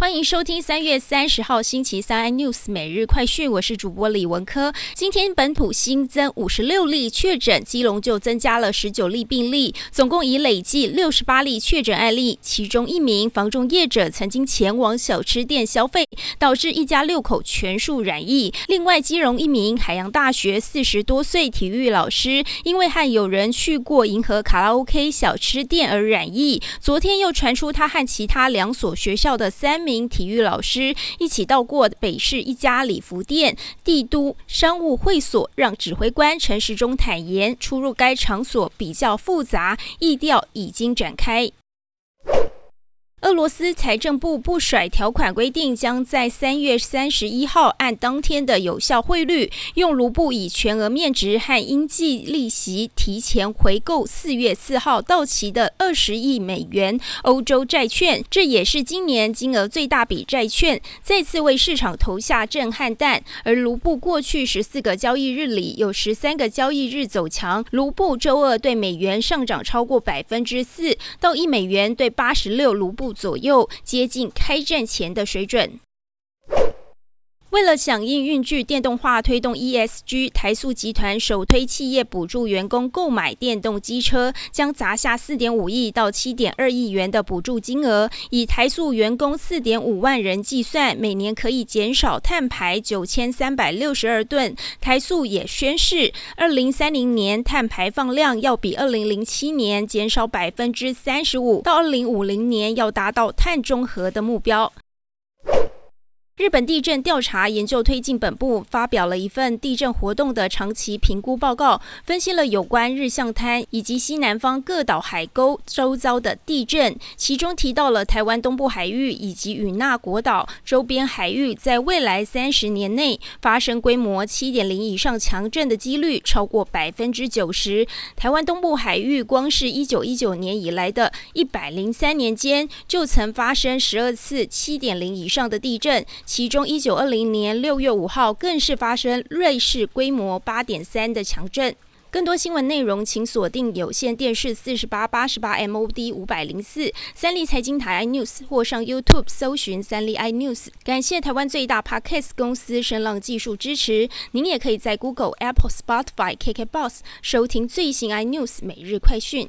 欢迎收听三月三十号星期三 iNews 每日快讯，我是主播李文科。今天本土新增五十六例确诊，基隆就增加了十九例病例，总共已累计六十八例确诊案例。其中一名房中业者曾经前往小吃店消费，导致一家六口全数染疫。另外，基隆一名海洋大学四十多岁体育老师，因为和有人去过银河卡拉 OK 小吃店而染疫。昨天又传出他和其他两所学校的三名。名体育老师一起到过北市一家礼服店，帝都商务会所，让指挥官陈时中坦言，出入该场所比较复杂，意调已经展开。俄罗斯财政部不甩条款规定，将在三月三十一号按当天的有效汇率，用卢布以全额面值和应计利息提前回购四月四号到期的二十亿美元欧洲债券。这也是今年金额最大笔债券，再次为市场投下震撼弹。而卢布过去十四个交易日里有十三个交易日走强，卢布周二对美元上涨超过百分之四，到一美元对八十六卢布。左右接近开战前的水准。为了响应运具电动化，推动 ESG，台塑集团首推企业补助员工购买电动机车，将砸下四点五亿到七点二亿元的补助金额。以台塑员工四点五万人计算，每年可以减少碳排九千三百六十二吨。台塑也宣示，二零三零年碳排放量要比二零零七年减少百分之三十五，到二零五零年要达到碳中和的目标。日本地震调查研究推进本部发表了一份地震活动的长期评估报告，分析了有关日向滩以及西南方各岛海沟周遭的地震，其中提到了台湾东部海域以及与那国岛周边海域，在未来三十年内发生规模七点零以上强震的几率超过百分之九十。台湾东部海域光是一九一九年以来的一百零三年间，就曾发生十二次七点零以上的地震。其中，一九二零年六月五号更是发生瑞士规模八点三的强震。更多新闻内容，请锁定有线电视四十八八十八 MOD 五百零四三立财经台 iNews，或上 YouTube 搜寻三立 iNews。感谢台湾最大 Podcast 公司声浪技术支持。您也可以在 Google、Apple、Spotify、KKBox 收听最新 iNews 每日快讯。